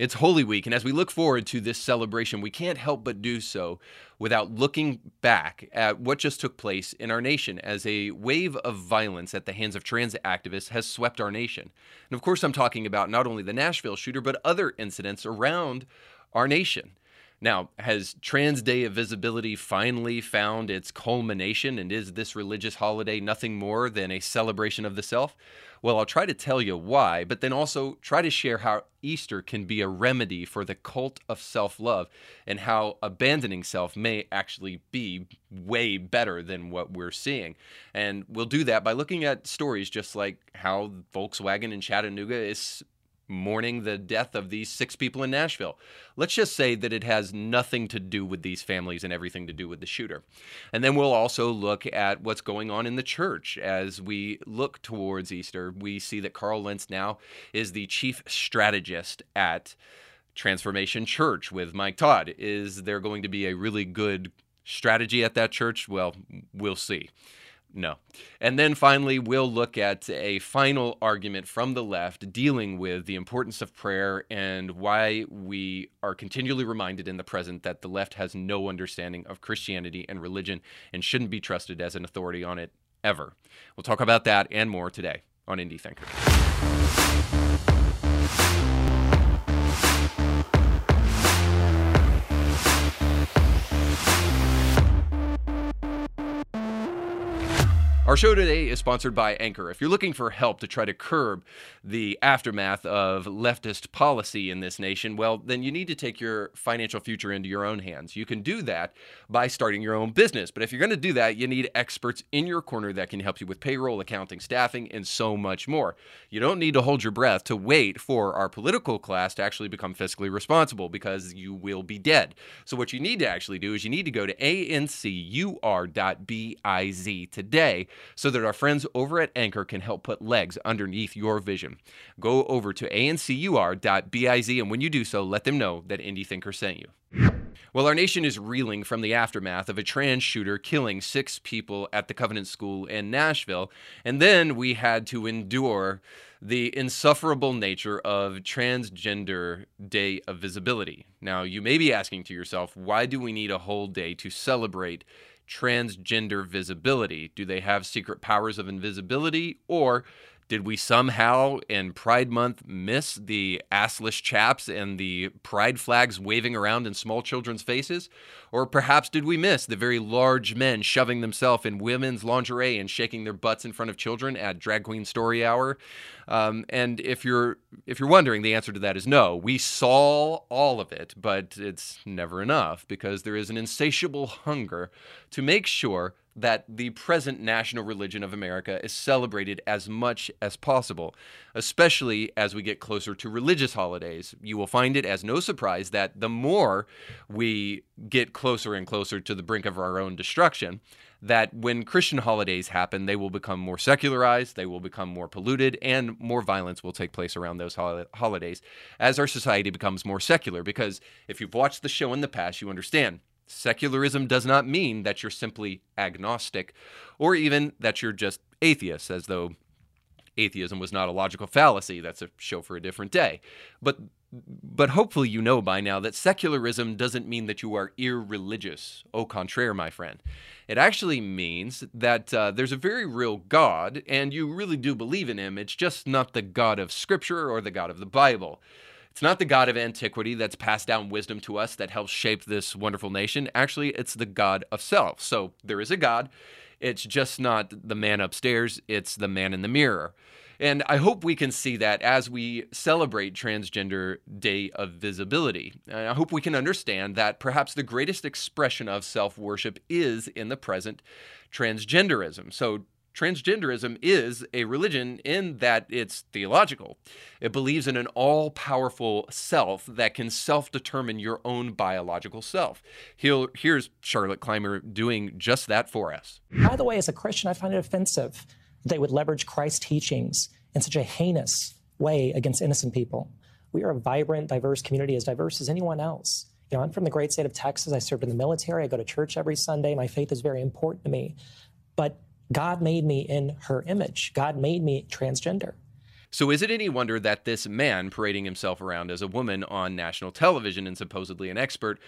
It's Holy Week, and as we look forward to this celebration, we can't help but do so without looking back at what just took place in our nation as a wave of violence at the hands of trans activists has swept our nation. And of course, I'm talking about not only the Nashville shooter, but other incidents around our nation. Now, has Trans Day of Visibility finally found its culmination? And is this religious holiday nothing more than a celebration of the self? Well, I'll try to tell you why, but then also try to share how Easter can be a remedy for the cult of self love and how abandoning self may actually be way better than what we're seeing. And we'll do that by looking at stories just like how Volkswagen in Chattanooga is mourning the death of these six people in Nashville. Let's just say that it has nothing to do with these families and everything to do with the shooter. And then we'll also look at what's going on in the church as we look towards Easter. We see that Carl Lentz now is the chief strategist at Transformation Church with Mike Todd. Is there going to be a really good strategy at that church? Well, we'll see. No. And then finally, we'll look at a final argument from the left dealing with the importance of prayer and why we are continually reminded in the present that the left has no understanding of Christianity and religion and shouldn't be trusted as an authority on it ever. We'll talk about that and more today on Indie Thinker. Our show today is sponsored by Ancur. If you're looking for help to try to curb the aftermath of leftist policy in this nation, well, then you need to take your financial future into your own hands. You can do that by starting your own business. But if you're going to do that, you need experts in your corner that can help you with payroll, accounting, staffing, and so much more. You don't need to hold your breath to wait for our political class to actually become fiscally responsible because you will be dead. So, what you need to actually do is you need to go to ancur.biz today so that our friends over at Ancur can help put legs underneath your vision. Go over to ancur.biz, and when you do so, let them know that Indie Thinker sent you. Well, our nation is reeling from the aftermath of a trans shooter killing six people at the Covenant School in Nashville. And then we had to endure the insufferable nature of Transgender Day of Visibility. Now, you may be asking to yourself, why do we need a whole day to celebrate transgender visibility? Do they have secret powers of invisibility? Or did we somehow in Pride Month miss the assless chaps and the pride flags waving around in small children's faces? Or perhaps did we miss the very large men shoving themselves in women's lingerie and shaking their butts in front of children at Drag Queen Story Hour? Um, and if you're if you're wondering, the answer to that is no. We saw all of it, but it's never enough because there is an insatiable hunger to make sure that the present national religion of America is celebrated as much as possible, especially as we get closer to religious holidays. You will find it as no surprise that the more we get closer and closer to the brink of our own destruction, that when Christian holidays happen, they will become more secularized, they will become more polluted, and more violence will take place around those hol- holidays as our society becomes more secular. Because if you've watched the show in the past, you understand Secularism does not mean that you're simply agnostic or even that you're just atheist, as though atheism was not a logical fallacy. That's a show for a different day. But but hopefully you know by now that secularism doesn't mean that you are irreligious. Au contraire, my friend. It actually means that uh, there's a very real God, and you really do believe in him. It's just not the God of Scripture or the God of the Bible. It's not the God of antiquity that's passed down wisdom to us that helps shape this wonderful nation. Actually, it's the God of self. So there is a God. It's just not the man upstairs, it's the man in the mirror. And I hope we can see that as we celebrate Transgender Day of Visibility. And I hope we can understand that perhaps the greatest expression of self worship is in the present transgenderism. So, Transgenderism is a religion in that it's theological. It believes in an all powerful self that can self determine your own biological self. here's Charlotte Clymer doing just that for us. By the way, as a Christian, I find it offensive they would leverage Christ's teachings in such a heinous way against innocent people. We are a vibrant, diverse community, as diverse as anyone else. You know, I'm from the great state of Texas. I served in the military. I go to church every Sunday. My faith is very important to me. But God made me in her image. God made me transgender. So, is it any wonder that this man, parading himself around as a woman on national television and supposedly an expert,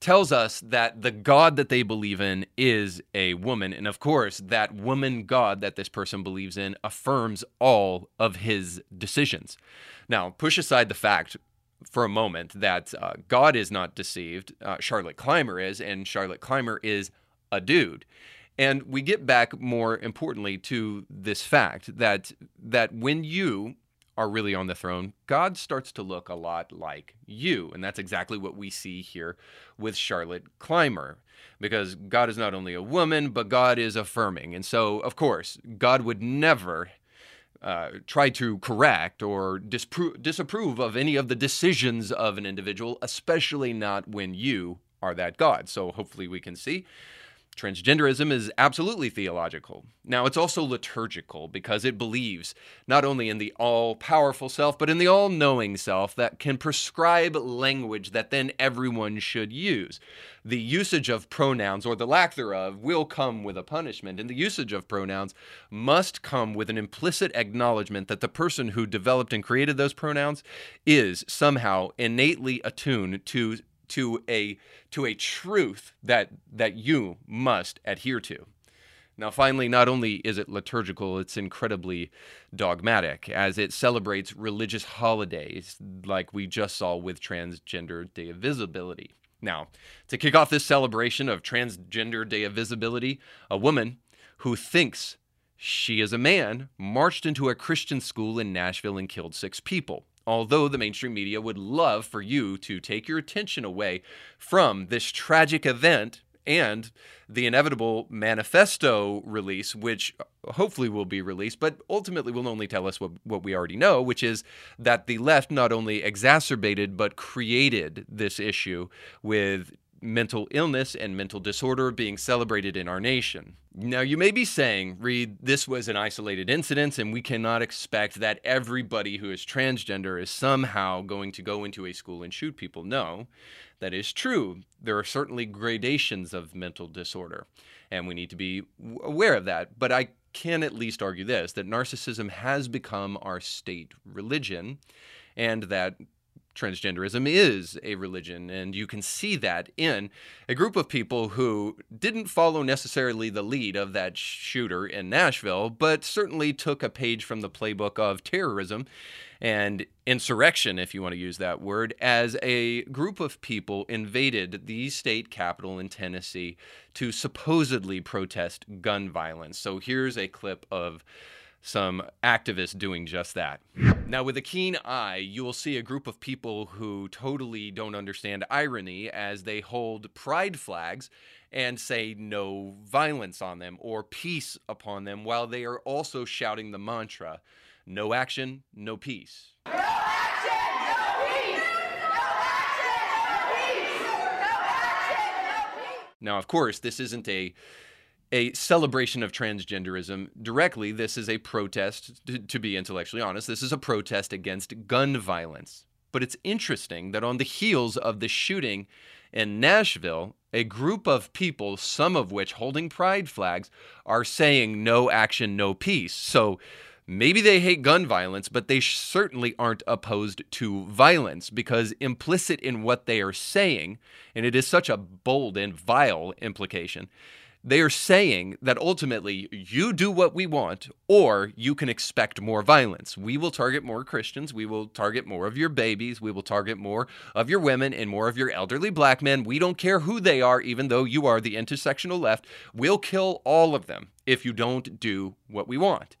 tells us that the God that they believe in is a woman? And of course, that woman God that this person believes in affirms all of his decisions. Now, push aside the fact for a moment that uh, God is not deceived, uh, Charlotte Clymer is, and Charlotte Clymer is a dude. And we get back more importantly to this fact that that when you are really on the throne, God starts to look a lot like you. And that's exactly what we see here with Charlotte Clymer. Because God is not only a woman, but God is affirming. And so, of course, God would never uh, try to correct or dispro- disapprove of any of the decisions of an individual, especially not when you are that God. So, hopefully, we can see Transgenderism is absolutely theological. Now, it's also liturgical because it believes not only in the all powerful self, but in the all knowing self that can prescribe language that then everyone should use. The usage of pronouns, or the lack thereof, will come with a punishment, and the usage of pronouns must come with an implicit acknowledgement that the person who developed and created those pronouns is somehow innately attuned to to a to a truth that that you must adhere to. Now, finally, not only is it liturgical, it's incredibly dogmatic as it celebrates religious holidays like we just saw with Transgender Day of Visibility. Now, to kick off this celebration of Transgender Day of Visibility, a woman who thinks she is a man marched into a Christian school in Nashville and killed six people although the mainstream media would love for you to take your attention away from this tragic event and the inevitable manifesto release, which hopefully will be released, but ultimately will only tell us what, what we already know, which is that the left not only exacerbated but created this issue with mental illness and mental disorder being celebrated in our nation. Now, you may be saying, Reed, this was an isolated incident, and we cannot expect that everybody who is transgender is somehow going to go into a school and shoot people. No, that is true. There are certainly gradations of mental disorder, and we need to be aware of that. But I can at least argue this that narcissism has become our state religion, and that transgenderism is a religion. And you can see that in a group of people who didn't follow necessarily the lead of that shooter in Nashville, but certainly took a page from the playbook of terrorism and insurrection, if you want to use that word, as a group of people invaded the state capital in Tennessee to supposedly protest gun violence. So here's a clip of some activists doing just that. Now, with a keen eye, you will see a group of people who totally don't understand irony as they hold pride flags and say no violence on them or peace upon them while they are also shouting the mantra no action, no peace. No action, no peace! No action, no peace! No action, no peace! Now, of course, this isn't a a celebration of transgenderism directly. This is a protest, to, to, be intellectually honest, this is a protest against gun violence. But it's interesting that on the heels of the shooting in Nashville, a group of people, some of which holding pride flags, are saying no action, no peace. So maybe they hate gun violence, but they certainly aren't opposed to violence because implicit in what they are saying, and it is such a bold and vile implication they are saying that ultimately you do what we want or you can expect more violence. We will target more Christians. We will target more of your babies. We will target more of your women and more of your elderly black men. We don't care who they are, even though you are the intersectional left. We'll kill all of them if you don't do what we want.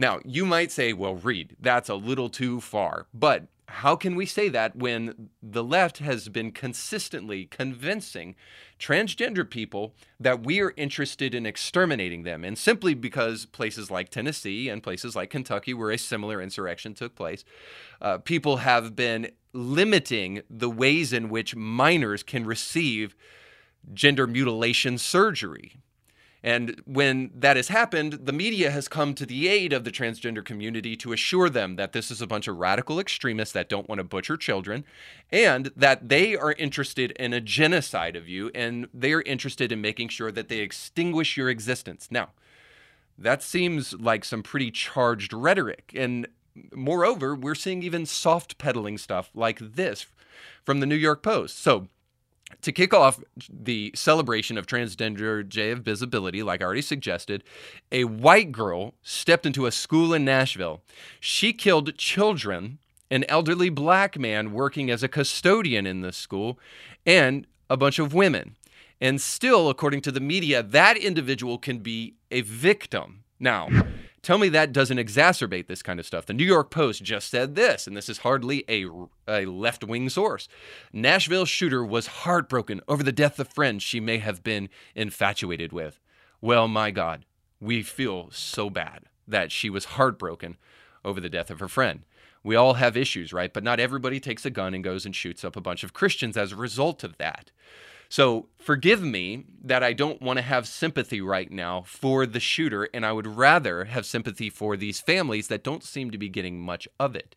Now, you might say, well, Reed, that's a little too far. But how can we say that when the left has been consistently convincing transgender people that we are interested in exterminating them? And simply because places like Tennessee and places like Kentucky, where a similar insurrection took place, uh, people have been limiting the ways in which minors can receive gender mutilation surgery. And when that has happened, the media has come to the aid of the transgender community to assure them that this is a bunch of radical extremists that don't want to butcher children and that they are interested in a genocide of you and they are interested in making sure that they extinguish your existence. Now, that seems like some pretty charged rhetoric. And moreover, we're seeing even soft pedaling stuff like this from the New York Post. So, to kick off the celebration of transgender day of visibility, like I already suggested, a white girl stepped into a school in Nashville. She killed children, an elderly black man working as a custodian in the school, and a bunch of women. And still, according to the media, that individual can be a victim. Now, tell me that doesn't exacerbate this kind of stuff. The New York Post just said this, and this is hardly a, a left wing source. Nashville shooter was heartbroken over the death of friends she may have been infatuated with. Well, my God, we feel so bad that she was heartbroken over the death of her friend. We all have issues, right? But not everybody takes a gun and goes and shoots up a bunch of Christians as a result of that. So forgive me that I don't want to have sympathy right now for the shooter, and I would rather have sympathy for these families that don't seem to be getting much of it.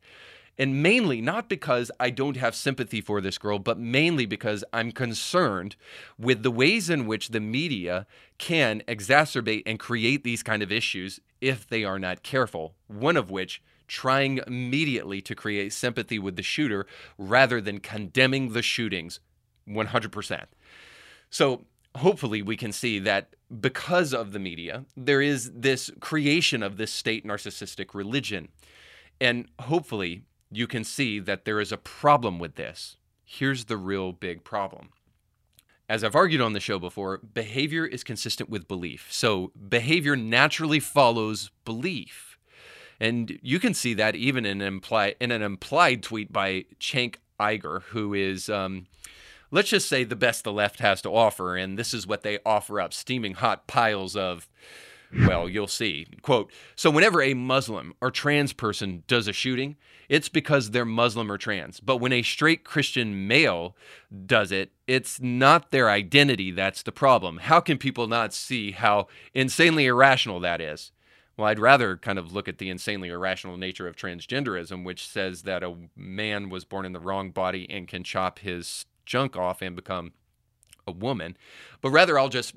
And mainly not because I don't have sympathy for this girl, but mainly because I'm concerned with the ways in which the media can exacerbate and create these kind of issues if they are not careful. One of which trying immediately to create sympathy with the shooter rather than condemning the shootings 100%. So hopefully we can see that because of the media, there is this creation of this state narcissistic religion. And hopefully you can see that there is a problem with this. Here's the real big problem. As I've argued on the show before, behavior is consistent with belief. So behavior naturally follows belief. And you can see that even in, imply, in an implied tweet by Cenk Uygur, who is um, let's just say the best the left has to offer, and this is what they offer up steaming hot piles of. Well, you'll see. Quote So, whenever a Muslim or trans person does a shooting, it's because they're Muslim or trans. But when a straight Christian male does it, it's not their identity that's the problem. How can people not see how insanely irrational that is? Well, I'd rather kind of look at the insanely irrational nature of transgenderism, which says that a man was born in the wrong body and can chop his junk off and become a woman. But rather, I'll just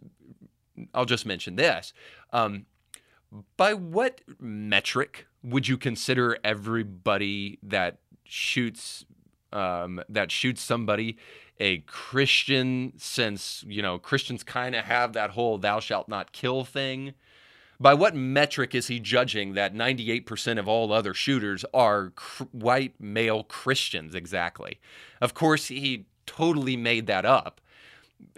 I'll just mention this. Um, by what metric would you consider everybody that shoots um, that shoots somebody a Christian? Since you know Christians kind of have that whole "thou shalt not kill" thing. By what metric is he judging that 98% of all other shooters are cr- white male Christians exactly? Of course, he totally made that up.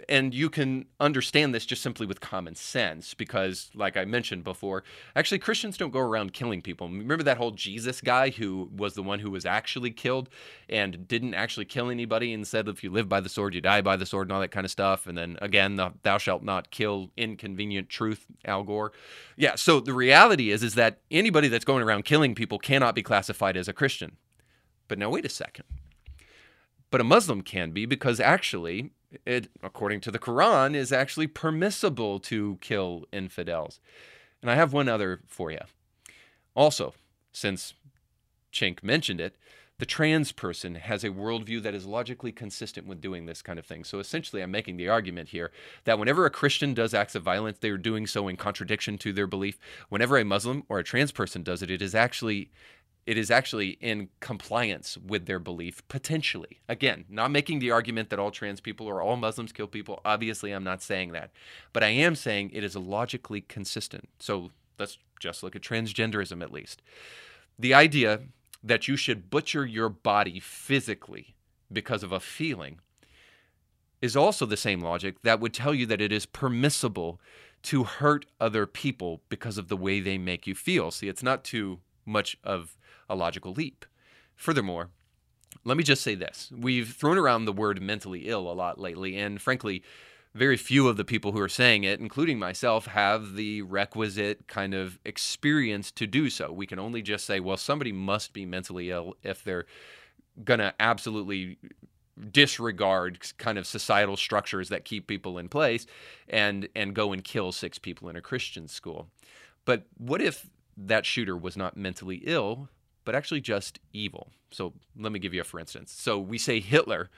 And you can understand this just simply with common sense because, like I mentioned before, actually Christians don't go around killing people. Remember that whole Jesus guy who was the one who was actually killed and didn't actually kill anybody and said, if you live by the sword, you die by the sword and all that kind of stuff. And then again, the thou shalt not kill inconvenient truth, Al Gore. Yeah, so the reality is, is that anybody that's going around killing people cannot be classified as a Christian. But now, wait a second but a Muslim can be because actually, it, according to the Quran, is actually permissible to kill infidels. And I have one other for you. Also, since Cenk mentioned it, the trans person has a worldview that is logically consistent with doing this kind of thing. So essentially, I'm making the argument here that whenever a Christian does acts of violence, they are doing so in contradiction to their belief. Whenever a Muslim or a trans person does it, it is actually it is actually in compliance with their belief, potentially. Again, not making the argument that all trans people or all Muslims kill people. Obviously, I'm not saying that. But I am saying it is logically consistent. So let's just look at transgenderism at least. The idea that you should butcher your body physically because of a feeling is also the same logic that would tell you that it is permissible to hurt other people because of the way they make you feel. See, it's not too much of a logical leap. Furthermore, let me just say this. We've thrown around the word mentally ill a lot lately, and frankly, very few of the people who are saying it, including myself, have the requisite kind of experience to do so. We can only just say, well, somebody must be mentally ill if they're going to absolutely disregard kind of societal structures that keep people in place and and go and kill six people in a Christian school. But what if that shooter was not mentally ill, but actually just evil. So let me give you a for instance. So we say Hitler,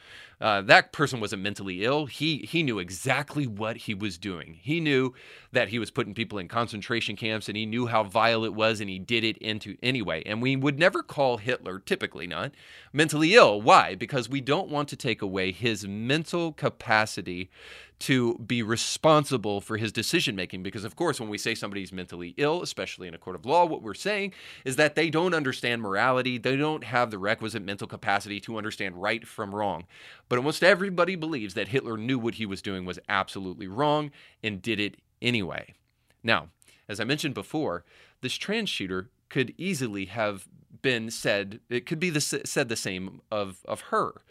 uh, that person wasn't mentally ill. He he knew exactly what he was doing. He knew that he was putting people in concentration camps, and he knew how vile it was, and he did it into anyway. And we would never call Hitler, typically not, mentally ill. Why? Because we don't want to take away his mental capacity to be responsible for his decision making. Because, of course, when we say somebody's mentally ill, especially in a court of law, what we're saying is that they don't understand morality, they don't have the requisite mental capacity to understand right from wrong. But almost everybody believes that Hitler knew what he was doing was absolutely wrong and did it anyway. Now, as I mentioned before, this trans shooter could easily have been said, it could be the, said the same of, of her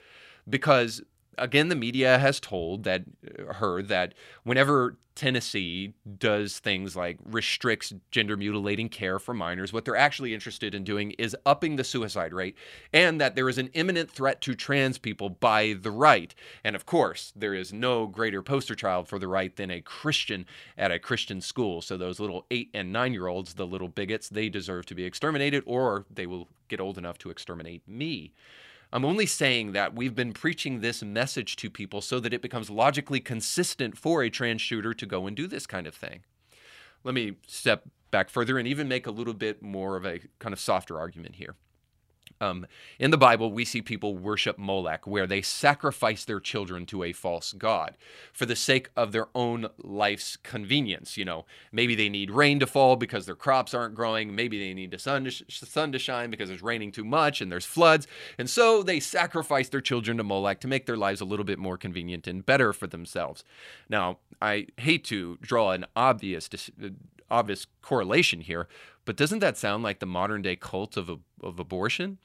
because again, the media has told that uh, her that whenever Tennessee does things like restricts gender mutilating care for minors, what they're actually interested in doing is upping the suicide rate, and that there is an imminent threat to trans people by the right. And of course, there is no greater poster child for the right than a Christian at a Christian school. So those little eight and nine year olds, the little bigots, they deserve to be exterminated, or they will get old enough to exterminate me. I'm only saying that we've been preaching this message to people so that it becomes logically consistent for a trans shooter to go and do this kind of thing. Let me step back further and even make a little bit more of a kind of softer argument here. Um, in the Bible, we see people worship Molech, where they sacrifice their children to a false god for the sake of their own life's convenience. You know, maybe they need rain to fall because their crops aren't growing. Maybe they need the sun to, sh- sun to shine because it's raining too much and there's floods. And so they sacrifice their children to Molech to make their lives a little bit more convenient and better for themselves. Now, I hate to draw an obvious obvious correlation here, but doesn't that sound like the modern day cult of, of abortion?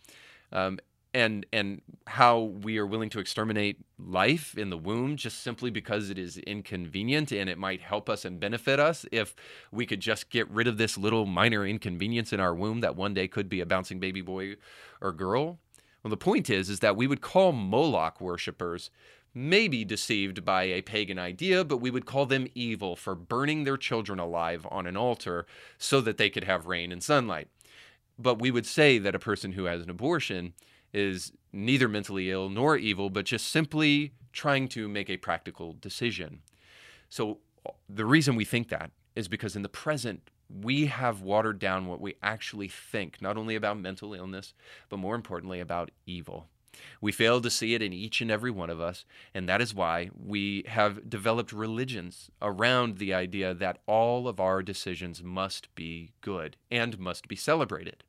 Um, and and how we are willing to exterminate life in the womb just simply because it is inconvenient and it might help us and benefit us if we could just get rid of this little minor inconvenience in our womb that one day could be a bouncing baby boy or girl. Well, the point is is that we would call Moloch worshippers may be deceived by a pagan idea, but we would call them evil for burning their children alive on an altar so that they could have rain and sunlight. But we would say that a person who has an abortion is neither mentally ill nor evil, but just simply trying to make a practical decision. So the reason we think that is because in the present, we have watered down what we actually think, not only about mental illness, but more importantly about evil. We fail to see it in each and every one of us, and that is why we have developed religions around the idea that all of our decisions must be good and must be celebrated.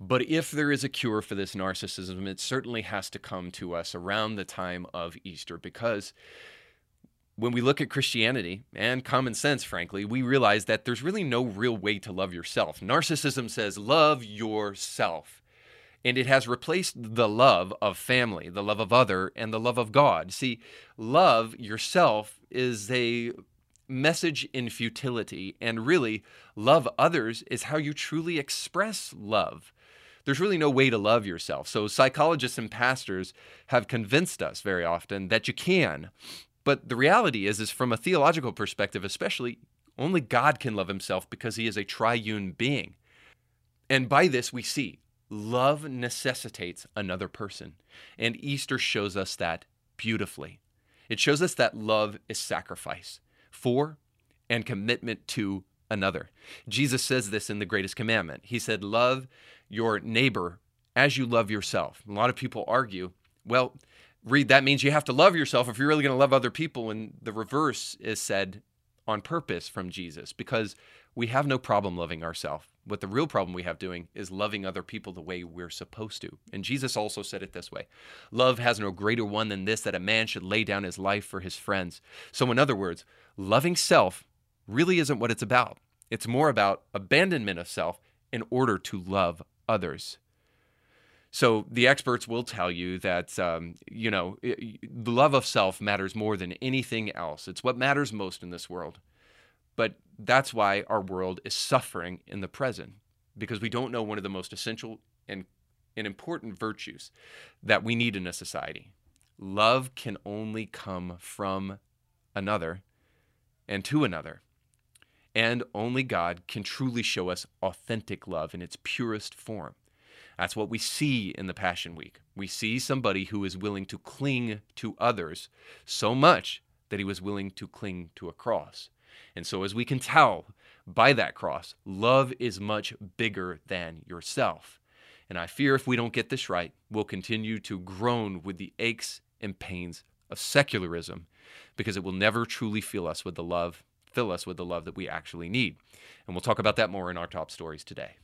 But if there is a cure for this narcissism, it certainly has to come to us around the time of Easter because when we look at Christianity and common sense, frankly, we realize that there's really no real way to love yourself. Narcissism says, love yourself and it has replaced the love of family, the love of other, and the love of God. See, love yourself is a message in futility, and really, love others is how you truly express love. There's really no way to love yourself. So, psychologists and pastors have convinced us very often that you can. But the reality is, is from a theological perspective, especially, only God can love himself because he is a triune being. And by this, we see Love necessitates another person. And Easter shows us that beautifully. It shows us that love is sacrifice for and commitment to another. Jesus says this in the greatest commandment. He said, Love your neighbor as you love yourself. A lot of people argue, well, Reed that means you have to love yourself if you're really going to love other people. And the reverse is said on purpose from Jesus because we have no problem loving ourselves. What the real problem we have doing is loving other people the way we're supposed to. And Jesus also said it this way Love has no greater one than this, that a man should lay down his life for his friends. So, in other words, loving self really isn't what it's about. It's more about abandonment of self in order to love others. So the experts will tell you that um, you know the love of self matters more than anything else. It's what matters most in this world. But that's why our world is suffering in the present because we don't know one of the most essential and, and important virtues that we need in a society. Love can only come from another and to another. And only God can truly show us authentic love in its purest form. That's what we see in the Passion Week. We see somebody who is willing to cling to others so much that he was willing to cling to a cross. And so, as we can tell by that cross, love is much bigger than yourself. And I fear if we don't get this right, we'll continue to groan with the aches and pains of secularism because it will never truly fill us with the love, fill us with the love that we actually need. And we'll talk about that more in our top stories today.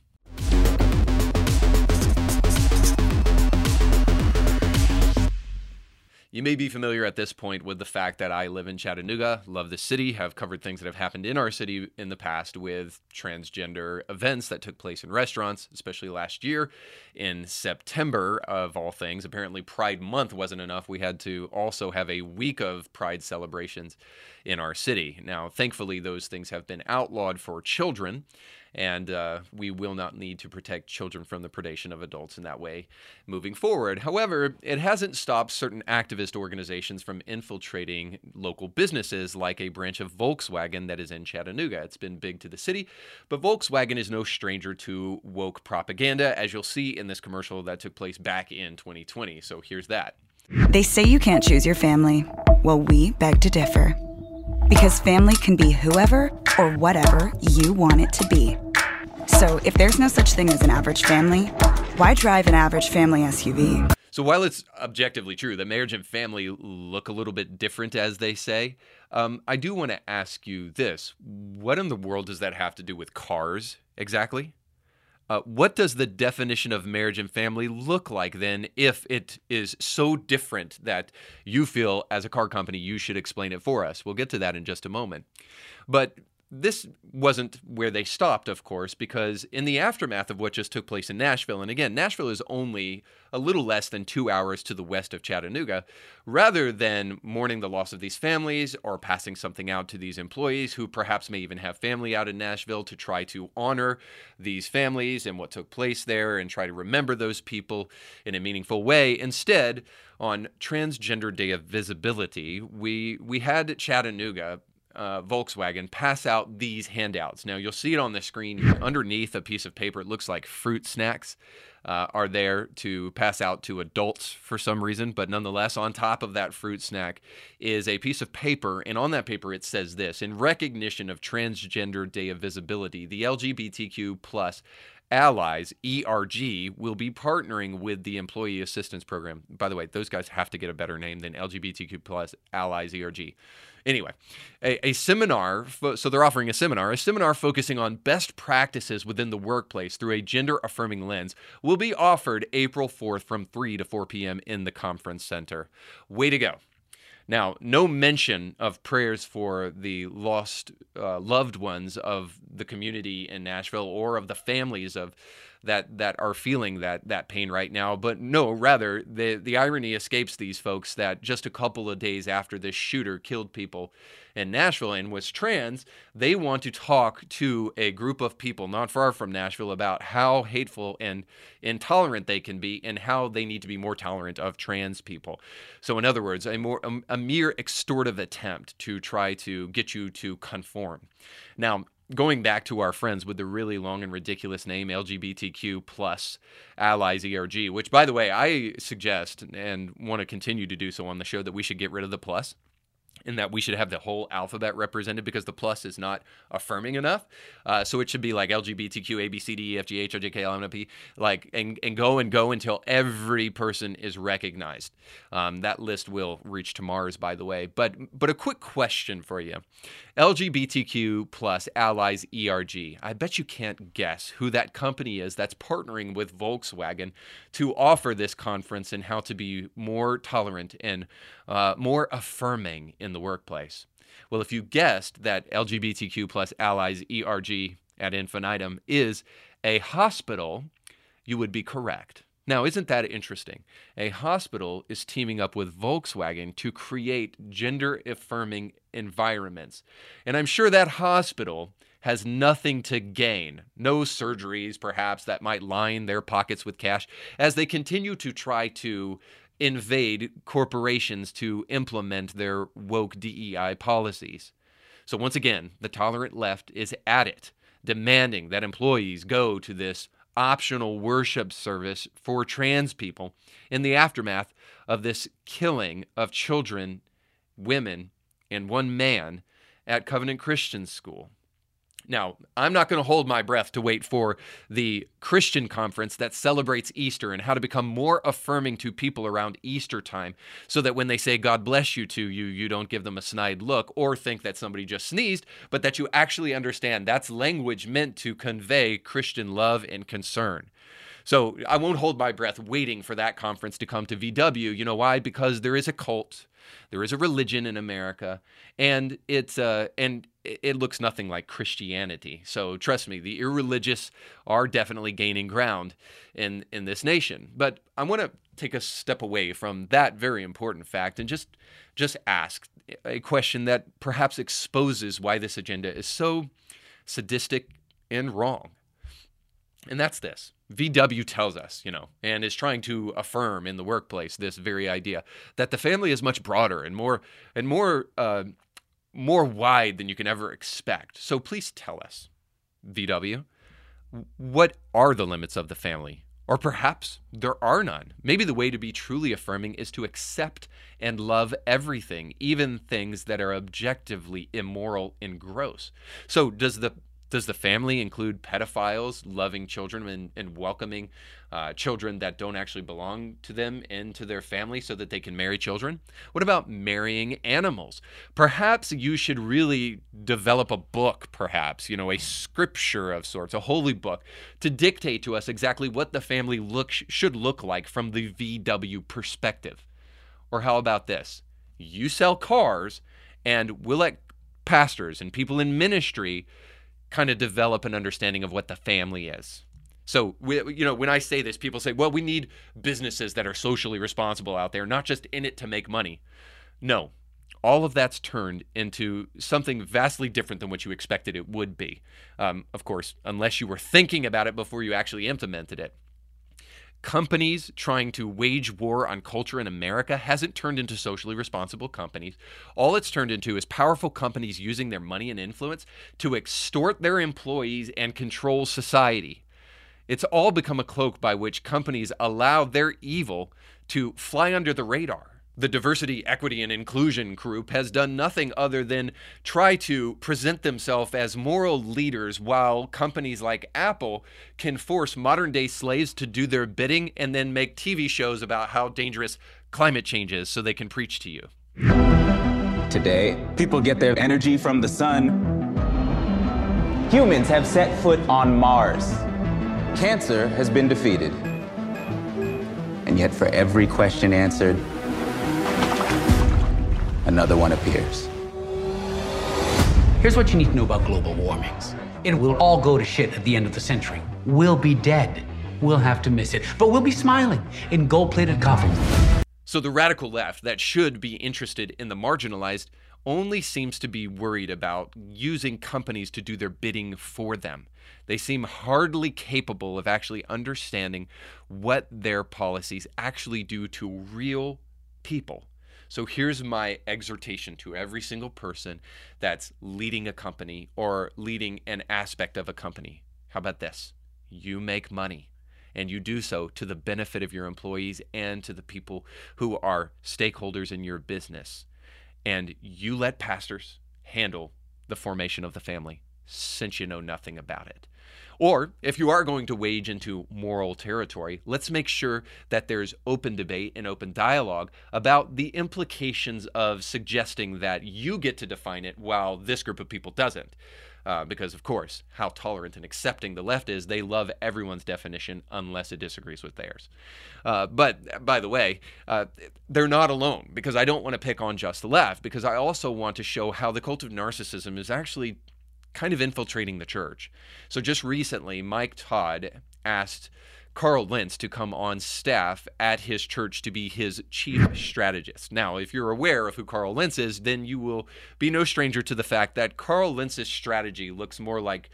You may be familiar at this point with the fact that I live in Chattanooga, love the city, have covered things that have happened in our city in the past with transgender events that took place in restaurants, especially last year in September, of all things. Apparently, Pride Month wasn't enough. We had to also have a week of Pride celebrations in our city. Now, thankfully, those things have been outlawed for children and uh, we will not need to protect children from the predation of adults in that way moving forward. However, it hasn't stopped certain activist organizations from infiltrating local businesses like a branch of Volkswagen that is in Chattanooga. It's been big to the city, but Volkswagen is no stranger to woke propaganda, as you'll see in this commercial that took place back in 2020. So here's that. They say you can't choose your family. Well, we beg to differ. Because family can be whoever or whatever you want it to be. So if there's no such thing as an average family, why drive an average family SUV? So while it's objectively true that marriage and family look a little bit different, as they say, um, I do want to ask you this: What in the world does that have to do with cars exactly? Uh, what does the definition of marriage and family look like then if it is so different that you feel as a car company you should explain it for us? We'll get to that in just a moment. But this wasn't where they stopped, of course, because in the aftermath of what just took place in Nashville, and again, Nashville is only a little less than two hours to the west of Chattanooga, rather than mourning the loss of these families or passing something out to these employees who perhaps may even have family out in Nashville to try to honor these families and what took place there and try to remember those people in a meaningful way. Instead, on Transgender Day of Visibility, we we had Chattanooga uh, Volkswagen pass out these handouts. Now, you'll see it on the screen underneath a piece of paper. It looks like fruit snacks uh, are there to pass out to adults for some reason, but nonetheless, on top of that fruit snack is a piece of paper. And on that paper, it says this In recognition of Transgender Day of Visibility, the LGBTQ plus allies, ERG, will be partnering with the Employee Assistance Program. By the way, those guys have to get a better name than LGBTQ plus allies, ERG. Anyway, a, a seminar, so they're offering a seminar, a seminar focusing on best practices within the workplace through a gender affirming lens will be offered April 4th from 3 to 4 p.m. in the conference center. Way to go. Now, no mention of prayers for the lost uh, loved ones of the community in Nashville or of the families of that that are feeling that that pain right now. But no, rather the the irony escapes these folks that just a couple of days after this shooter killed people in Nashville and was trans, they want to talk to a group of people not far from Nashville about how hateful and intolerant they can be and how they need to be more tolerant of trans people. So in other words, a more a, a mere extortive attempt to try to get you to conform. Now, going back to our friends with the really long and ridiculous name LGBTQ plus allies ERG, which by the way I suggest and want to continue to do so on the show that we should get rid of the plus in that we should have the whole alphabet represented because the plus is not affirming enough. Uh, so it should be like LGBTQ, A, B, C, D, E, F, G, H, I, J, K, L, M, N, P, like, and, and go and go until every person is recognized. Um, that list will reach to Mars, by the way. But, but a quick question for you LGBTQ plus allies ERG. I bet you can't guess who that company is that's partnering with Volkswagen to offer this conference and how to be more tolerant and uh, more affirming in the workplace. Well, if you guessed that LGBTQ plus allies ERG ad infinitum is a hospital, you would be correct. Now, isn't that interesting? A hospital is teaming up with Volkswagen to create gender affirming environments. And I'm sure that hospital has nothing to gain, no surgeries perhaps that might line their pockets with cash as they continue to try to invade corporations to implement their woke DEI policies. So, once again, the tolerant left is at it, demanding that employees go to this optional worship service for trans people in the aftermath of this killing of children, women, and one man at Covenant Christian School. Now, I'm not going to hold my breath to wait for the Christian conference that celebrates Easter and how to become more affirming to people around Easter time so that when they say God bless you to you, you don't give them a snide look or think that somebody just sneezed, but that you actually understand that's language meant to convey Christian love and concern. So I won't hold my breath waiting for that conference to come to VW. You know why? Because there is a cult, there is a religion in America, and it's uh, and it looks nothing like Christianity. So trust me, the irreligious are definitely gaining ground in in this nation. But I want to take a step away from that very important fact and just just ask a question that perhaps exposes why this agenda is so sadistic and wrong. And that's this. VW tells us, you know, and is trying to affirm in the workplace this very idea that the family is much broader and more and more uh, more wide than you can ever expect. So please tell us, VW, what are the limits of the family? Or perhaps there are none. Maybe the way to be truly affirming is to accept and love everything, even things that are objectively immoral and gross. So, does the does the family include pedophiles loving children and, and welcoming uh, children that don't actually belong to them into their family so that they can marry children? What about marrying animals? Perhaps you should really develop a book, perhaps, you know, a scripture of sorts, a holy book, to dictate to us exactly what the family look, should look like from the VW perspective. Or how about this? You sell cars, and we'll let pastors and people in ministry kind of develop an understanding of what the family is. So, we, you know, when I say this, people say, well, we need businesses that are socially responsible out there, not just in it to make money. No, all of that's turned into something vastly different than what you expected it would be. Um, of course, unless you were thinking about it before you actually implemented it companies trying to wage war on culture in America hasn't turned into socially responsible companies. All it's turned into is powerful companies using their money and influence to extort their employees and control society. It's all become a cloak by which companies allow their evil to fly under the radar the diversity, equity, and inclusion group has done nothing other than try to present themselves as moral leaders while companies like Apple can force modern day slaves to do their bidding and then make TV shows about how dangerous climate change is so they can preach to you. Today, people get their energy from the sun. Humans have set foot on Mars. Cancer has been defeated. And yet, for every question answered, another one appears. Here's what you need to know about global warmings. It will all go to shit at the end of the century. We'll be dead. We'll have to miss it. But we'll be smiling in gold plated coffins. So the radical left that should be interested in the marginalized only seems to be worried about using companies to do their bidding for them. They seem hardly capable of actually understanding what their policies actually do to real people so here's my exhortation to every single person that's leading a company or leading an aspect of a company. How about this? You make money and you do so to the benefit of your employees and to the people who are stakeholders in your business. And you let pastors handle the formation of the family since you know nothing about it. Or if you are going to wage into moral territory, let's make sure that there's open debate and open dialogue about the implications of suggesting that you get to define it while this group of people doesn't. Uh, because, of course, how tolerant and accepting the left is, they love everyone's definition unless it disagrees with theirs. Uh, but by the way, uh, they're not alone because I don't want to pick on just the left because I also want to show how the cult of narcissism is actually kind of infiltrating the church. So just recently, Mike Todd asked Carl Lentz to come on staff at his church to be his chief strategist. Now, if you're aware of who Carl Lentz is, then you will be no stranger to the fact that Carl Lentz's strategy looks more like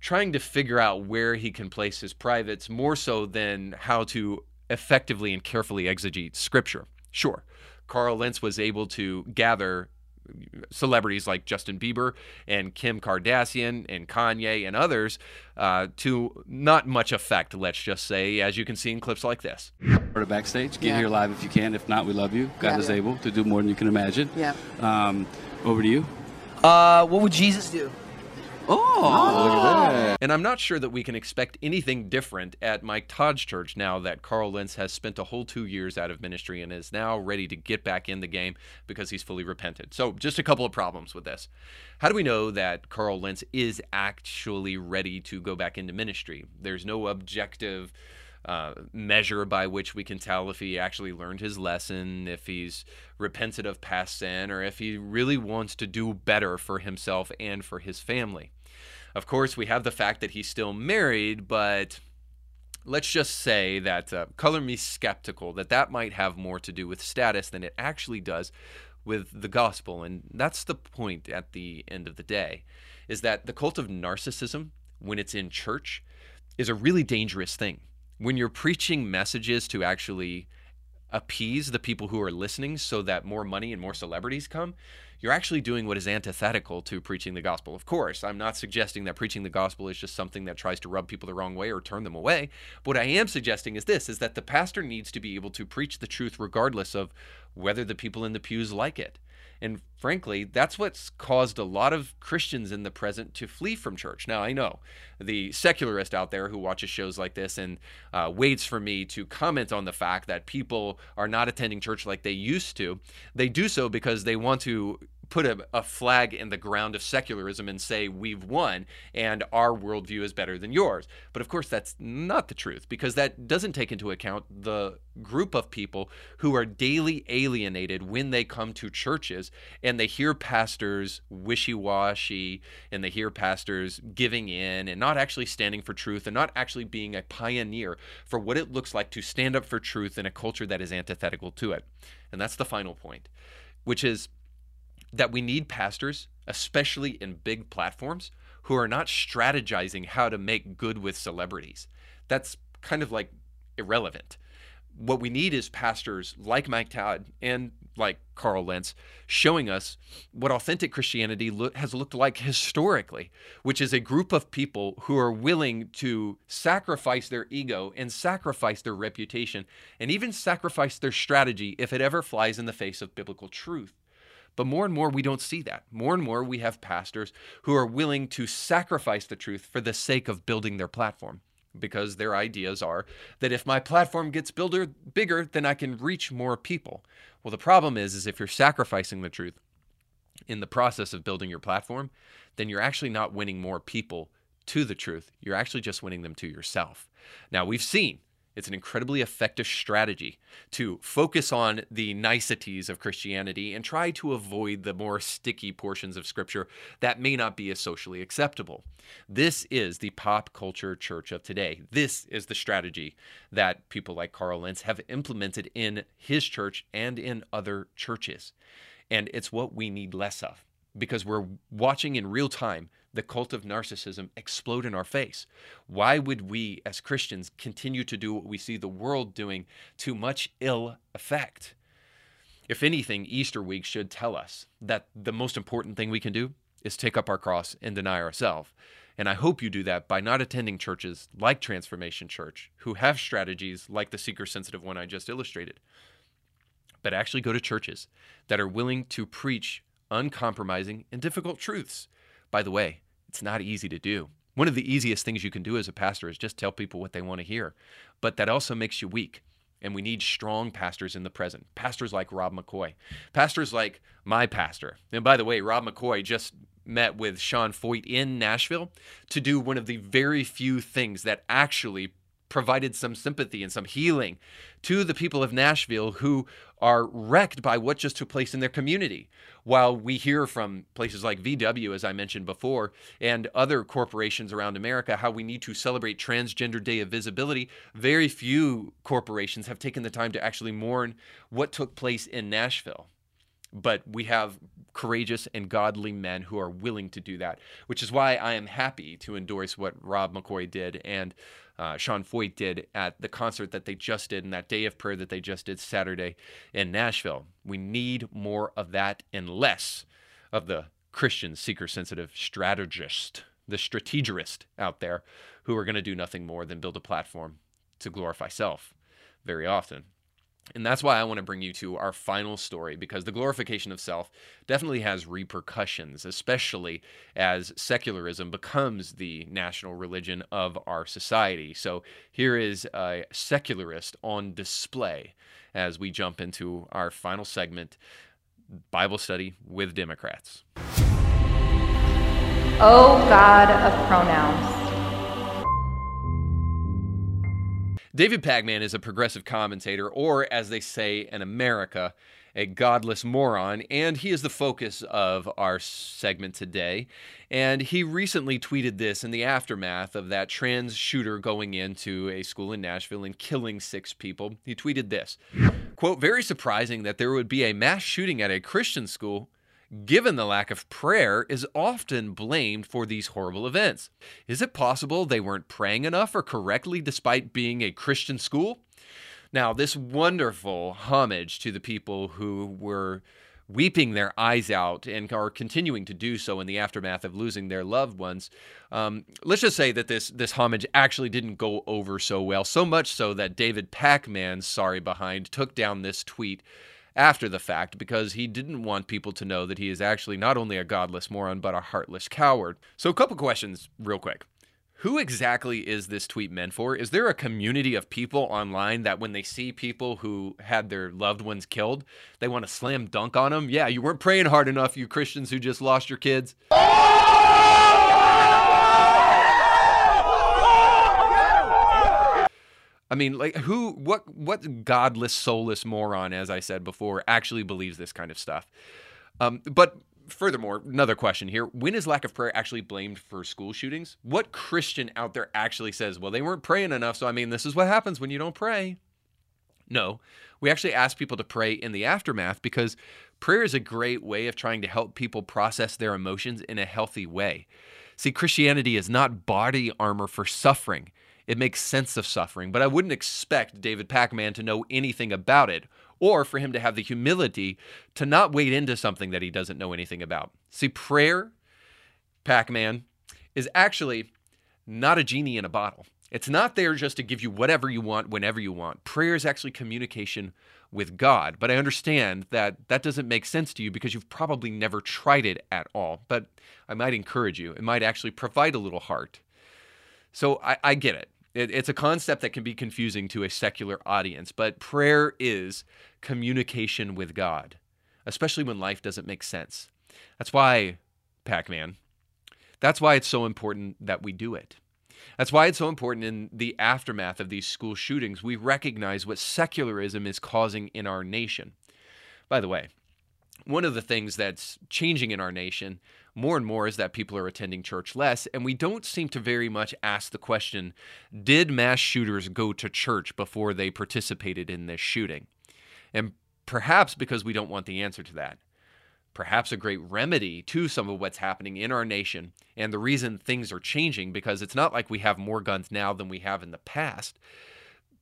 trying to figure out where he can place his privates more so than how to effectively and carefully exegete scripture. Sure, Carl Lentz was able to gather celebrities like Justin Bieber and Kim Kardashian and Kanye and others uh, to not much effect, let's just say, as you can see in clips like this. Or backstage, get Yeah. here live if you can. If not, we love you. God Yeah. is able to do more than you can imagine. Yeah. Um, over to you. Uh, what would Jesus do? Oh, look at that. And I'm not sure that we can expect anything different at Mike Todd's church now that Carl Lentz has spent a whole two years out of ministry and is now ready to get back in the game because he's fully repented. So, just a couple of problems with this. How do we know that Carl Lentz is actually ready to go back into ministry? There's no objective uh, measure by which we can tell if he actually learned his lesson, if he's repented of past sin, or if he really wants to do better for himself and for his family. Of course, we have the fact that he's still married, but let's just say that uh, color me skeptical that that might have more to do with status than it actually does with the gospel. And that's the point at the end of the day is that the cult of narcissism when it's in church is a really dangerous thing. When you're preaching messages to actually appease the people who are listening so that more money and more celebrities come, you're actually doing what is antithetical to preaching the gospel. Of course, I'm not suggesting that preaching the gospel is just something that tries to rub people the wrong way or turn them away. What I am suggesting is this is that the pastor needs to be able to preach the truth regardless of whether the people in the pews like it. And frankly, that's what's caused a lot of Christians in the present to flee from church. Now, I know the secularist out there who watches shows like this and uh, waits for me to comment on the fact that people are not attending church like they used to. They do so because they want to put a, a flag in the ground of secularism and say we've won and our worldview is better than yours. But of course, that's not the truth because that doesn't take into account the group of people who are daily alienated when they come to churches and they hear pastors wishy washy and they hear pastors giving in and not actually standing for truth and not actually being a pioneer for what it looks like to stand up for truth in a culture that is antithetical to it. And that's the final point, which is that we need pastors, especially in big platforms, who are not strategizing how to make good with celebrities. That's kind of like irrelevant. What we need is pastors like Mike Todd and like Carl Lentz showing us what authentic Christianity lo- has looked like historically, which is a group of people who are willing to sacrifice their ego and sacrifice their reputation and even sacrifice their strategy if it ever flies in the face of biblical truth. But more and more, we don't see that. More and more, we have pastors who are willing to sacrifice the truth for the sake of building their platform. Because their ideas are that if my platform gets builder, bigger, then I can reach more people. Well, the problem is, is if you're sacrificing the truth in the process of building your platform, then you're actually not winning more people to the truth. You're actually just winning them to yourself. Now, we've seen it's an incredibly effective strategy to focus on the niceties of Christianity and try to avoid the more sticky portions of Scripture that may not be as socially acceptable. This is the pop culture church of today. This is the strategy that people like Carl Lentz have implemented in his church and in other churches. And it's what we need less of because we're watching in real time the cult of narcissism explode in our face. Why would we as Christians continue to do what we see the world doing to much ill effect? If anything, Easter week should tell us that the most important thing we can do is take up our cross and deny ourselves. And I hope you do that by not attending churches like Transformation Church, who have strategies like the seeker sensitive one I just illustrated, but actually go to churches that are willing to preach uncompromising and difficult truths. By the way, it's not easy to do. One of the easiest things you can do as a pastor is just tell people what they want to hear, but that also makes you weak. And we need strong pastors in the present. Pastors like Rob McCoy, pastors like my pastor. And by the way, Rob McCoy just met with Sean Feucht in Nashville to do one of the very few things that actually provided some sympathy and some healing to the people of Nashville who are wrecked by what just took place in their community. While we hear from places like VW, as I mentioned before, and other corporations around America, how we need to celebrate Transgender Day of Visibility, very few corporations have taken the time to actually mourn what took place in Nashville. But we have courageous and godly men who are willing to do that, which is why I am happy to endorse what Rob McCoy did and uh, Sean Feucht did at the concert that they just did and that day of prayer that they just did Saturday in Nashville. We need more of that and less of the Christian seeker sensitive strategist, the strategist out there who are going to do nothing more than build a platform to glorify self very often. And that's why I want to bring you to our final story because the glorification of self definitely has repercussions, especially as secularism becomes the national religion of our society. So here is a secularist on display as we jump into our final segment Bible study with Democrats. Oh God of pronouns. David Pakman is a progressive commentator, or as they say in America, a godless moron, and he is the focus of our segment today. And he recently tweeted this in the aftermath of that trans shooter going into a school in Nashville and killing six people. He tweeted this quote, Very surprising that there would be a mass shooting at a Christian school given the lack of prayer, is often blamed for these horrible events. Is it possible they weren't praying enough or correctly despite being a Christian school? Now, this wonderful homage to the people who were weeping their eyes out and are continuing to do so in the aftermath of losing their loved ones. Um, let's just say that this this homage actually didn't go over so well, so much so that David Pakman, sorry behind, took down this tweet after the fact because he didn't want people to know that he is actually not only a godless moron but a heartless coward. So, a couple questions, real quick. Who exactly is this tweet meant for? Is there a community of people online that when they see people who had their loved ones killed, they want to slam dunk on them? Yeah, you weren't praying hard enough, you Christians who just lost your kids. I mean, like who what what godless, soulless moron, as I said before, actually believes this kind of stuff? Um, but furthermore, another question here: When is lack of prayer actually blamed for school shootings? What Christian out there actually says, "Well, they weren't praying enough, so I mean, this is what happens when you don't pray"? No, we actually ask people to pray in the aftermath because prayer is a great way of trying to help people process their emotions in a healthy way. See, Christianity is not body armor for suffering it makes sense of suffering, but I wouldn't expect David Pakman to know anything about it or for him to have the humility to not wade into something that he doesn't know anything about. See, prayer, Pakman, is actually not a genie in a bottle. It's not there just to give you whatever you want whenever you want. Prayer is actually communication with God. But I understand that that doesn't make sense to you because you've probably never tried it at all. But I might encourage you, it might actually provide a little heart. So I, I get it. It, it's a concept that can be confusing to a secular audience, but prayer is communication with God, especially when life doesn't make sense. That's why, Pakman, that's why it's so important that we do it. That's why it's so important in the aftermath of these school shootings, we recognize what secularism is causing in our nation. By the way, one of the things that's changing in our nation more and more is that people are attending church less, and we don't seem to very much ask the question did mass shooters go to church before they participated in this shooting? And perhaps because we don't want the answer to that. Perhaps a great remedy to some of what's happening in our nation and the reason things are changing because it's not like we have more guns now than we have in the past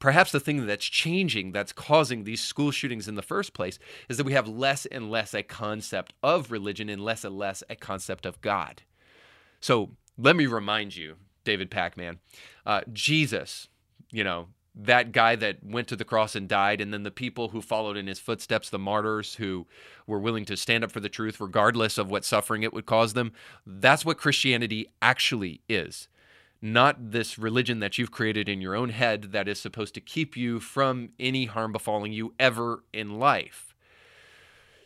perhaps the thing that's changing that's causing these school shootings in the first place is that we have less and less a concept of religion and less and less a concept of God. So let me remind you, David Pakman, uh, Jesus, you know, that guy that went to the cross and died, and then the people who followed in his footsteps, the martyrs who were willing to stand up for the truth regardless of what suffering it would cause them. That's what Christianity actually is not this religion that you've created in your own head that is supposed to keep you from any harm befalling you ever in life.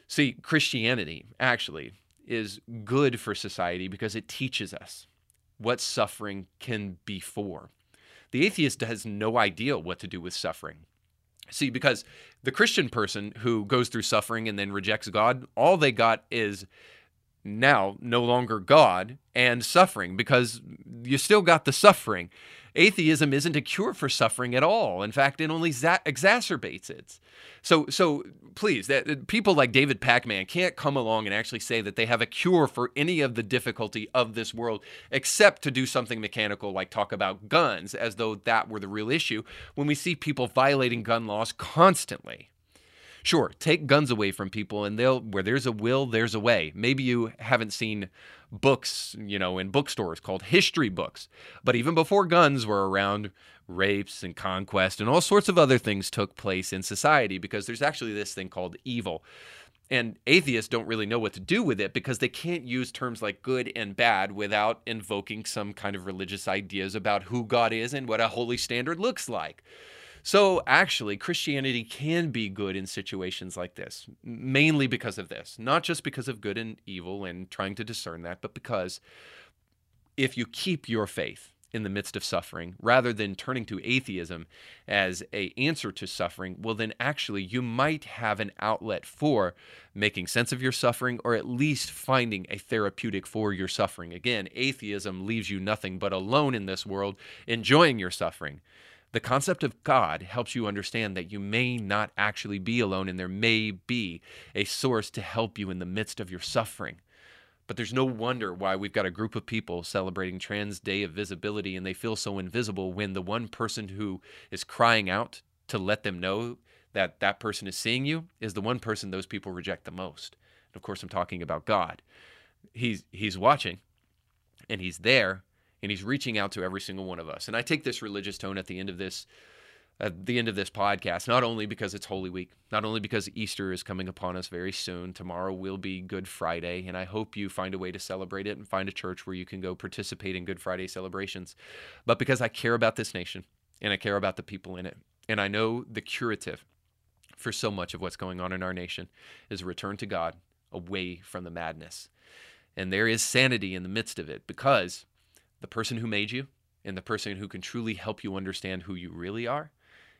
See, Christianity actually is good for society because it teaches us what suffering can be for. The atheist has no idea what to do with suffering. See, because the Christian person who goes through suffering and then rejects God, all they got is now no longer God and suffering because you still got the suffering. Atheism isn't a cure for suffering at all. In fact, it only za- exacerbates it. So, so please, that people like David Pakman can't come along and actually say that they have a cure for any of the difficulty of this world, except to do something mechanical like talk about guns, as though that were the real issue. When we see people violating gun laws constantly. Sure, take guns away from people, and they'll where there's a will, there's a way. Maybe you haven't seen books, you know, in bookstores called history books, but even before guns were around, rapes and conquest and all sorts of other things took place in society because there's actually this thing called evil. And atheists don't really know what to do with it because they can't use terms like good and bad without invoking some kind of religious ideas about who God is and what a holy standard looks like. So, actually, Christianity can be good in situations like this, mainly because of this. Not just because of good and evil and trying to discern that, but because if you keep your faith in the midst of suffering, rather than turning to atheism as a answer to suffering, well, then actually you might have an outlet for making sense of your suffering or at least finding a therapeutic for your suffering. Again, atheism leaves you nothing but alone in this world, enjoying your suffering. The concept of God helps you understand that you may not actually be alone and there may be a source to help you in the midst of your suffering. But there's no wonder why we've got a group of people celebrating Trans Day of Visibility and they feel so invisible when the one person who is crying out to let them know that that person is seeing you is the one person those people reject the most. And of course, I'm talking about God. He's, he's watching and he's there and he's reaching out to every single one of us. And I take this religious tone at the end of this at the end of this podcast, not only because it's Holy Week, not only because Easter is coming upon us very soon. Tomorrow will be Good Friday, and I hope you find a way to celebrate it and find a church where you can go participate in Good Friday celebrations. But because I care about this nation and I care about the people in it, and I know the curative for so much of what's going on in our nation is a return to God away from the madness. And there is sanity in the midst of it because the person who made you and the person who can truly help you understand who you really are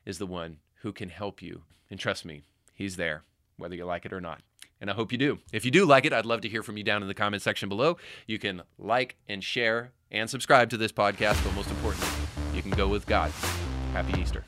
is the one who can help you. And trust me, he's there, whether you like it or not. And I hope you do. If you do like it, I'd love to hear from you down in the comment section below. You can like and share and subscribe to this podcast, but most importantly, you can go with God. Happy Easter.